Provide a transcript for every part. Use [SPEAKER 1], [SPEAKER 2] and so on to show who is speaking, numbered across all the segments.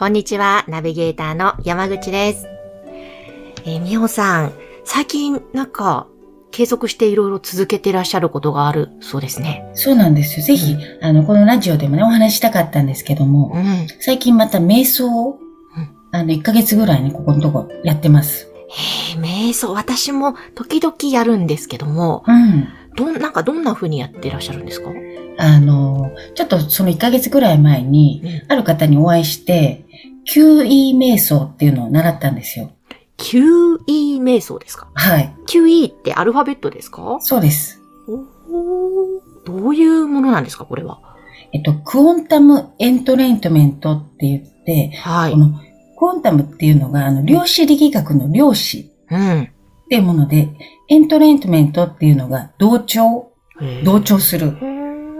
[SPEAKER 1] こんにちは、ナビゲーターの山口です。えー、みおさん、最近なんか継続していろいろ続けていらっしゃることがあるそうですね。
[SPEAKER 2] そうなんですよ。ぜひ、うん、あの、このラジオでもね、お話したかったんですけども、うん、最近また瞑想を、うん、あの、1ヶ月ぐらいね、ここのとこやってます。
[SPEAKER 1] へえ、瞑想、私も時々やるんですけども、うん。どん、なんかどんな風にやってらっしゃるんですか？
[SPEAKER 2] あの、ちょっとその1ヶ月ぐらい前に、ある方にお会いして、QE 瞑想っていうのを習ったんですよ。
[SPEAKER 1] QE 瞑想ですか？
[SPEAKER 2] はい。
[SPEAKER 1] QE ってアルファベットですか？
[SPEAKER 2] そうです。
[SPEAKER 1] どういうものなんですかこれは？
[SPEAKER 2] えっと、クオンタムエントレントメントって言って、はい。このクオンタムっていうのが、あの、量子力学の量子。うん。っていうもので、エントレントメントっていうのが同調。同調する。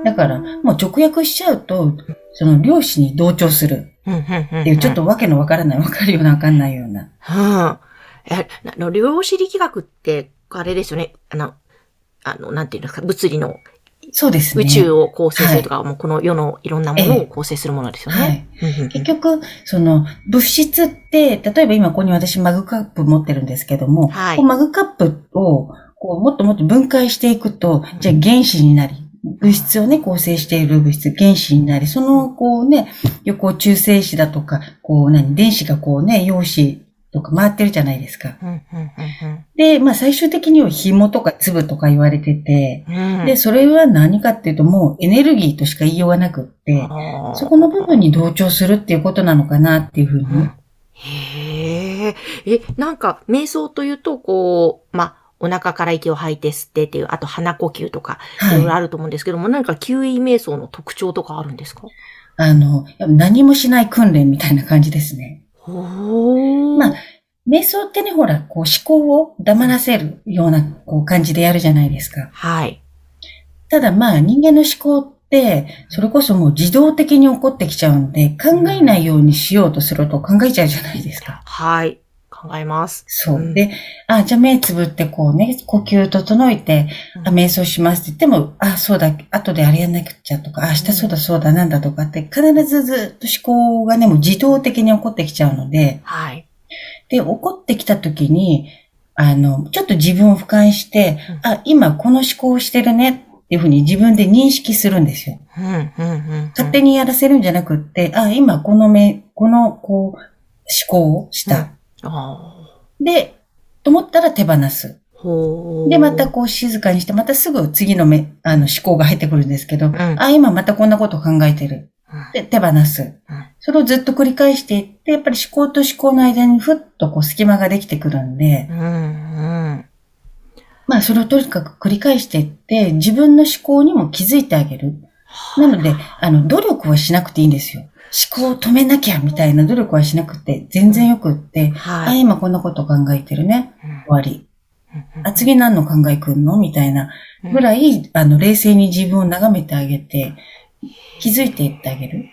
[SPEAKER 2] だから、もう直訳しちゃうと、その量子に同調する。っていう、ちょっとわけのわからない、わかるようなわかんないような。
[SPEAKER 1] はあ。あの、量子力学って、あれですよね。あの、あの、なんていうんですか、物理の。
[SPEAKER 2] そうです
[SPEAKER 1] ね。宇宙を構成するとか、はい、もうこの世のいろんなものを構成するものですよね。
[SPEAKER 2] はい、結局、その、物質って、例えば今ここに私マグカップ持ってるんですけども、はい、マグカップを、こう、もっともっと分解していくと、じゃあ原子になり、物質をね、構成している物質、原子になり、その、こうね、横中性子だとか、こう何、電子がこうね、陽子とか回ってるじゃないですか。で、まあ最終的には紐とか粒とか言われてて、で、それは何かっていうともうエネルギーとしか言いようがなくって、そこの部分に同調するっていうことなのかなっていうふうに。
[SPEAKER 1] へえ。え、なんか、瞑想というと、こう、まあ、お腹から息を吐いて吸ってっていう、あと鼻呼吸とか、いろいろあると思うんですけども、はい、何か吸引瞑想の特徴とかあるんですか？
[SPEAKER 2] あの、何もしない訓練みたいな感じですね。ほまあ、瞑想ってね、ほら、こう思考を黙らせるようなこう感じでやるじゃないですか。
[SPEAKER 1] はい。
[SPEAKER 2] ただまあ、人間の思考って、それこそもう自動的に起こってきちゃうんで、考えないようにしようとすると考えちゃうじゃないですか。
[SPEAKER 1] はい。考えます。
[SPEAKER 2] そう。で、あ、じゃあ目つぶってこうね、呼吸整えて、あ、瞑想しますって言っても、あ、そうだ、後であれやんなくちゃとか、あ、明日そうだそうだなんだとかって、必ずずっと思考がね、もう自動的に起こってきちゃうので、
[SPEAKER 1] はい。
[SPEAKER 2] で、起こってきた時に、あの、ちょっと自分を俯瞰して、うん、あ、今この思考をしてるねっていうふうに自分で認識するんですよ。勝手にやらせるんじゃなくって、あ、今この目、この、こう、思考をした。で、と思ったら手放す。で、またこう静かにして、またすぐ次の目、あの思考が入ってくるんですけど、うん、あ、今またこんなこと考えてる。で、手放す。うん、それをずっと繰り返していって、やっぱり思考と思考の間にふっとこう隙間ができてくるんで、うんうん、まあそれをとにかく繰り返していって、自分の思考にも気づいてあげる。なので、あの、努力はしなくていいんですよ。思考を止めなきゃみたいな努力はしなくて、全然よくって、はい、あ、今こんなこと考えてるね。終わり。あ、次何の考えくんのみたいなぐらい、あの、冷静に自分を眺めてあげて、気づいていってあげる。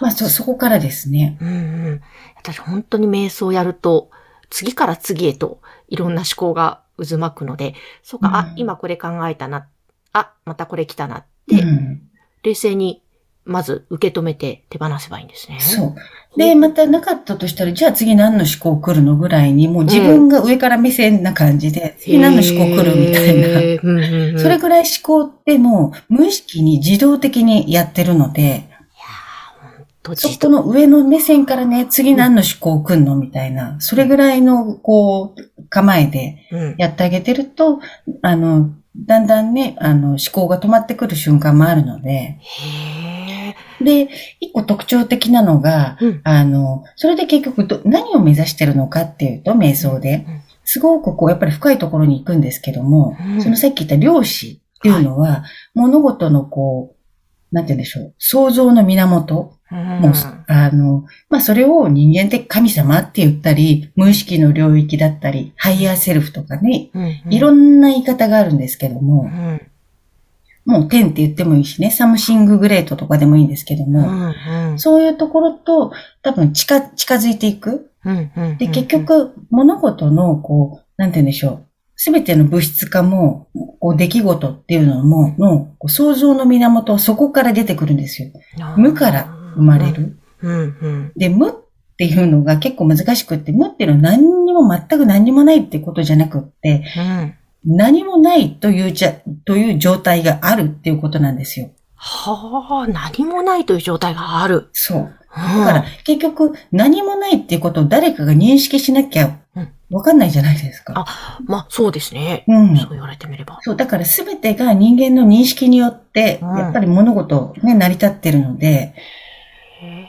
[SPEAKER 2] まあ、そ、そこからですね。うんう
[SPEAKER 1] ん。私本当に瞑想をやると、次から次へといろんな思考が渦巻くので、そうか、うん、あ、今これ考えたな。あ、またこれ来たなって、うん、冷静にまず受け止めて手放せばいいんですね。
[SPEAKER 2] そう。で、またなかったとしたら、じゃあ次何の思考来るのぐらいに、もう自分が上から目線な感じで、うん、次何の思考来るみたいな。それぐらい思考ってもう無意識に自動的にやってるので、そこの上の目線からね、次何の思考来んのみたいな、それぐらいの、こう、構えでやってあげてると、あの、だんだんね、あの、思考が止まってくる瞬間もあるので、で、一個特徴的なのが、うん、あの、それで結局何を目指してるのかっていうと、瞑想で、すごくこう、やっぱり深いところに行くんですけども、うん、そのさっき言った量子っていうのは、はい、物事のこう、なんて言うんでしょう、想像の源、もう、あの、まあ、それを人間って神様って言ったり、無意識の領域だったり、 higher self とかね、うん。うん、いろんな言い方があるんですけども、うん、もう天って言ってもいいしね、 something great とかでもいいんですけども、うんうん、そういうところと多分近、近づいていく。で、結局、物事の、こう、なんて言うんでしょう。すべての物質化も、こう、出来事っていうのも、の、想像の源はそこから出てくるんですよ。無から生まれる。うんうん、で、無っていうのが結構難しくって、無っていうのは何にも全く何にもないってことじゃなくって、うん、何もないというじゃ、という状態があるっていうことなんですよ。
[SPEAKER 1] はあ、何もないという状態がある。
[SPEAKER 2] そう。だから、結局、何もないっていうことを誰かが認識しなきゃ、わかんないじゃないですか。
[SPEAKER 1] あ、まあ、そうですね。うん。そう言われてみれば。
[SPEAKER 2] そう、だからすべてが人間の認識によって、やっぱり物事ね、成り立ってるので、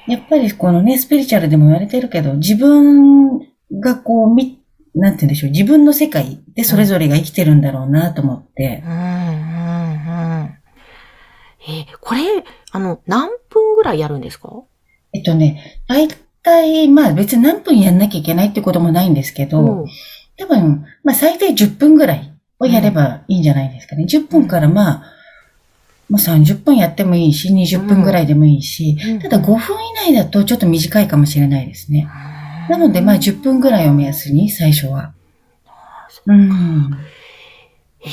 [SPEAKER 2] やっぱりこのね、スピリチュアルでも言われてるけど、自分がこう、み、なんて言うんでしょう、自分の世界でそれぞれが生きてるんだろうなと思って。うん、うん、うん。
[SPEAKER 1] えー、これ、あの、何分ぐらいやるんですか？
[SPEAKER 2] えっとね、大体、まあ別に何分やんなきゃいけないってこともないんですけど、うん、多分、まあ最低10分ぐらいをやればいいんじゃないですかね。うん、10分からまあ、まあ、30分やってもいいし、20分ぐらいでもいいし、うん、ただ5分以内だとちょっと短いかもしれないですね。なので、まあ10分ぐらいを目安に、最初は。
[SPEAKER 1] うん。え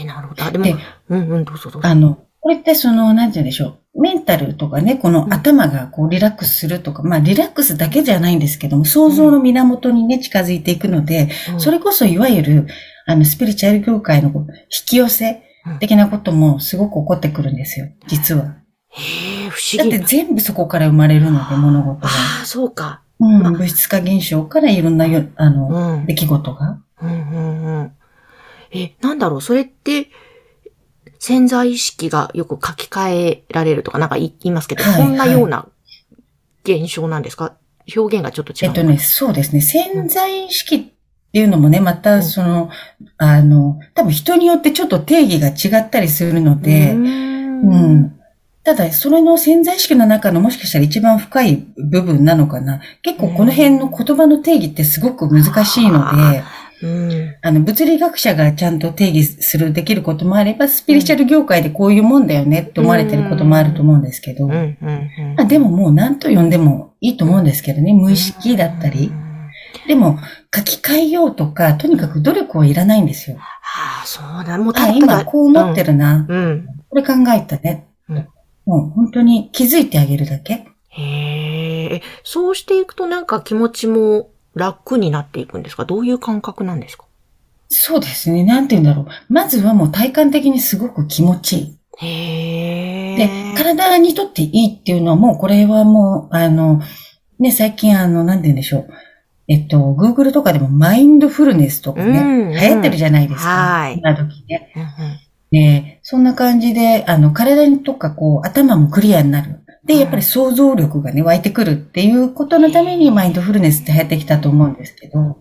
[SPEAKER 1] えー、なるほど。でも、でうんうん、どうぞどうぞ。
[SPEAKER 2] あの、これってその、なんて言うんでしょう。メンタルとかね、この頭がこうリラックスするとか、まあリラックスだけじゃないんですけども、想像の源にね、近づいていくので、それこそいわゆる、あの、スピリチュアル業界の引き寄せ的なこともすごく起こってくるんですよ、実は。
[SPEAKER 1] へえ、不思議。
[SPEAKER 2] だって全部そこから生まれるので、物事が。
[SPEAKER 1] ああ、そうか。
[SPEAKER 2] うん、物質化現象からいろんな、あの、うん、出来事が。うんうん
[SPEAKER 1] うん。え、なんだろう、それって、潜在意識がよく書き換えられるとかなんか言いますけど、はい、そんなような現象なんですか？表現がちょっと違う。
[SPEAKER 2] えっとね、そうですね。潜在意識っていうのもね、またその、うん、あの、多分人によってちょっと定義が違ったりするので、うんうんただ、それの潜在意識の中のもしかしたら一番深い部分なのかな。結構この辺の言葉の定義ってすごく難しいので、うん、あの、物理学者がちゃんと定義する、できることもあれば、スピリチュアル業界でこういうもんだよねって思われてることもあると思うんですけど、まあ、でももう何と呼んでもいいと思うんですけどね、無意識だったり。でも、書き換えようとか、とにかく努力はいらないんですよ。
[SPEAKER 1] ああ、そうだ、もう
[SPEAKER 2] ただ今こう思ってるな。うん、これ考えたね。うん、もう本当に気づいてあげるだけ。
[SPEAKER 1] へえ、そうしていくとなんか気持ちも楽になっていくんですか？どういう感覚なんですか？
[SPEAKER 2] そうですね。なんて言うんだろう。まずはもう体感的にすごく気持ちいい。へで、体にとっていいっていうのはもうこれはもう、あの、ね、最近あの、なんて言うんでしょう。えっと、Google とかでもマインドフルネスとかね、うんうん、流行ってるじゃないですか。はい。今時ね。うんうん、で、そんな感じで、あの、体にとかこう、頭もクリアになる。で、やっぱり想像力がね、湧いてくるっていうことのためにマインドフルネスって流行ってきたと思うんですけど、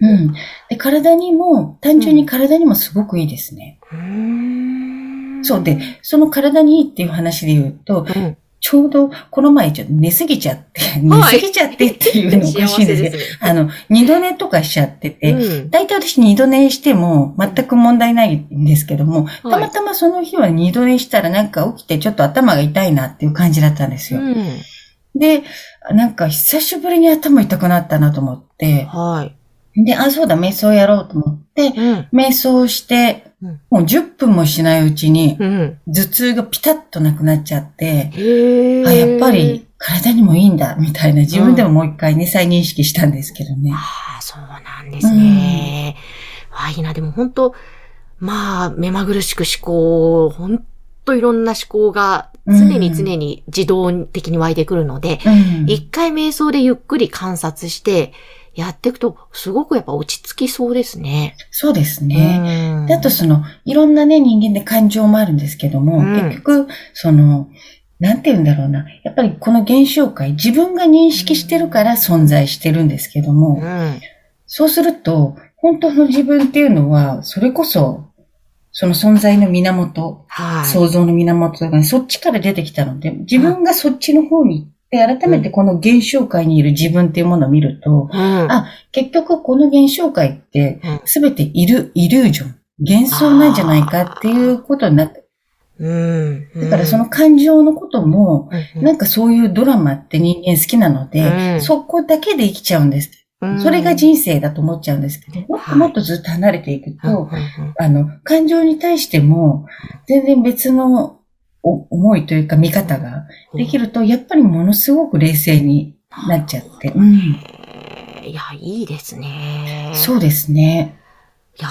[SPEAKER 2] うん。で、体にも、単純に体にもすごくいいですね。うん、そう。で、その体にいいっていう話で言うと、うん、ちょうどこの前ちょっと寝すぎちゃって、寝すぎちゃってっていうのおかしいんですけど、あの、二度寝とかしちゃってて、うん、大体私二度寝しても全く問題ないんですけども、たまたまその日は二度寝したらなんか起きてちょっと頭が痛いなっていう感じだったんですよ。うん、で、なんか久しぶりに頭痛くなったなと思って、はい。で、あ、そうだ、瞑想やろうと思って、うん、瞑想して、もう10分もしないうちに、頭痛がピタッとなくなっちゃって、あ、やっぱり体にもいいんだ、みたいな自分でももう一回ね、再認識したんですけどね。
[SPEAKER 1] ああ、そうなんですね。うん、あいいな、でも本当まあ、目まぐるしく思考、本当いろんな思考が常に常に自動的に湧いてくるので、一、うん、回瞑想でゆっくり観察して、やっていくと、すごくやっぱ落ち着きそうですね。
[SPEAKER 2] そうですね。であとその、いろんなね、人間で感情もあるんですけども、うん、結局、その、なんて言うんだろうな。やっぱりこの現象界、自分が認識してるから存在してるんですけども、うん、そうすると、本当の自分っていうのは、それこそ、その存在の源、はい、想像の源が、ね、そっちから出てきたので、自分がそっちの方に行って、改めてこの現象界にいる自分っていうものを見ると、うん、あ、結局この現象界って、すべている、イリュージョン、幻想なんじゃないかっていうことになって、うん、だからその感情のことも、なんかそういうドラマって人間好きなので、うん、そこだけで生きちゃうんです。それが人生だと思っちゃうんですけど、もっともっとずっと離れていくと、あの、感情に対しても、全然別の思いというか見方ができると、やっぱりものすごく冷静になっちゃって。うん、
[SPEAKER 1] いや、いいですね。
[SPEAKER 2] そうですね。
[SPEAKER 1] いや、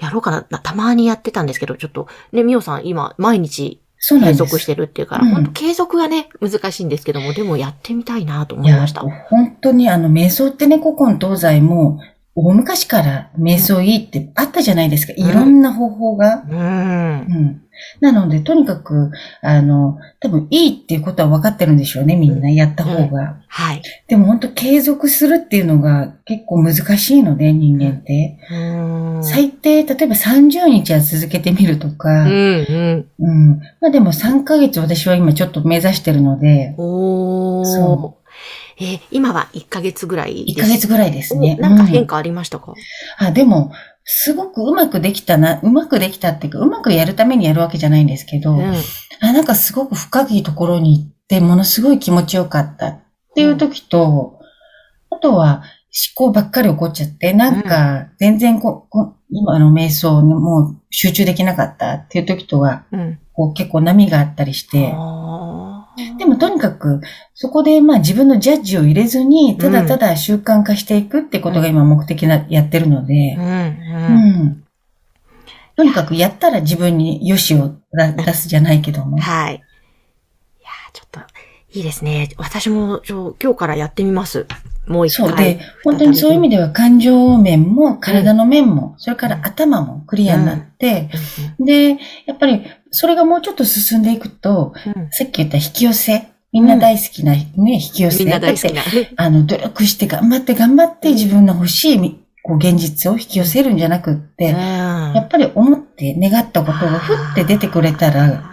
[SPEAKER 1] やろうかな。たまにやってたんですけど、ちょっと、ね、みおさん今、毎日継続してるっていうから、本当継続がね、難しいんですけども、でもやってみたいなと思いました。
[SPEAKER 2] 本当にあの、瞑想ってね、古今東西も、大昔から瞑想いいってあったじゃないですか。いろんな方法が。うん。うん。なので、とにかく、あの、多分いいっていうことは分かってるんでしょうね、みんなやった方が。うん、はい。でも本当継続するっていうのが結構難しいので、人間って。うん。最低、例えば30日は続けてみるとか。うん、うん。うん。まあでも3ヶ月私は今ちょっと目指してるので。お
[SPEAKER 1] そう。えー、今は1ヶ月ぐらい
[SPEAKER 2] です ?1 ヶ月ぐらいですね。
[SPEAKER 1] なんか変化ありましたか、
[SPEAKER 2] うん、あ、でも、すごくうまくできたな、うまくできたっていうか、うまくやるためにやるわけじゃないんですけど、うん、あなんかすごく深いところに行って、ものすごい気持ちよかったっていう時と、うん、あとは思考ばっかり起こっちゃって、なんか全然ここ今の瞑想にもう集中できなかったっていう時とは、うん、こう結構波があったりして、でもとにかく、そこでまあ自分のジャッジを入れずに、ただただ習慣化していくってことが今目的な、やってるので、うん、うん、とにかくやったら自分に良しを出すじゃないけども。
[SPEAKER 1] はい。いやちょっと、いいですね。私も今日からやってみます。もう一回。そう。で、
[SPEAKER 2] 本当にそういう意味では感情面も体の面も、うん、それから頭もクリアになって、うん、で、やっぱりそれがもうちょっと進んでいくと、うん、さっき言った引き寄せ、みんな大好きな、ね、引き寄せ。
[SPEAKER 1] みんな大好きな。
[SPEAKER 2] あの、努力して頑張って頑張って自分の欲しい、こう、現実を引き寄せるんじゃなくって、やっぱり思って願ったことがふって出てくれたら、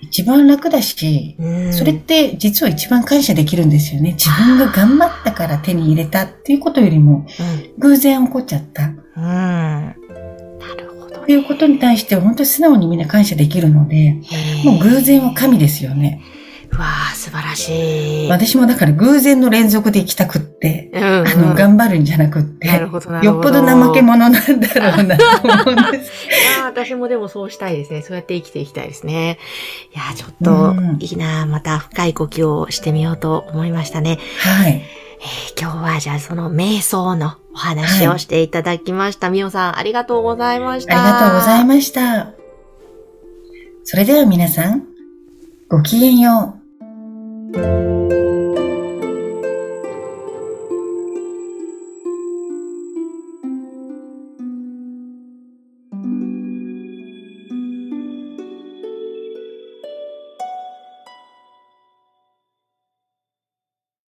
[SPEAKER 2] 一番楽だし、それって実は一番感謝できるんですよね。自分が頑張ったから手に入れたっていうことよりも、偶然起こっちゃった。うん、なるほど、っていうことに対して本当に素直にみんな感謝できるので、もう偶然は神ですよね。
[SPEAKER 1] わあ、素晴らしい。
[SPEAKER 2] 私もだから偶然の連続で行きたくって、うんうん、あの、頑張るんじゃなくって、なるほどよっぽど怠け者なんだろうなと思うんです。
[SPEAKER 1] いや私もでもそうしたいですね。そうやって生きていきたいですね。いやちょっといいな、また深い呼吸をしてみようと思いましたね。はい。えー、今日はじゃあその瞑想のお話をしていただきました。み、お、さん、ありがとうございました。
[SPEAKER 2] ありがとうございました。それでは皆さん、ごきげんよう。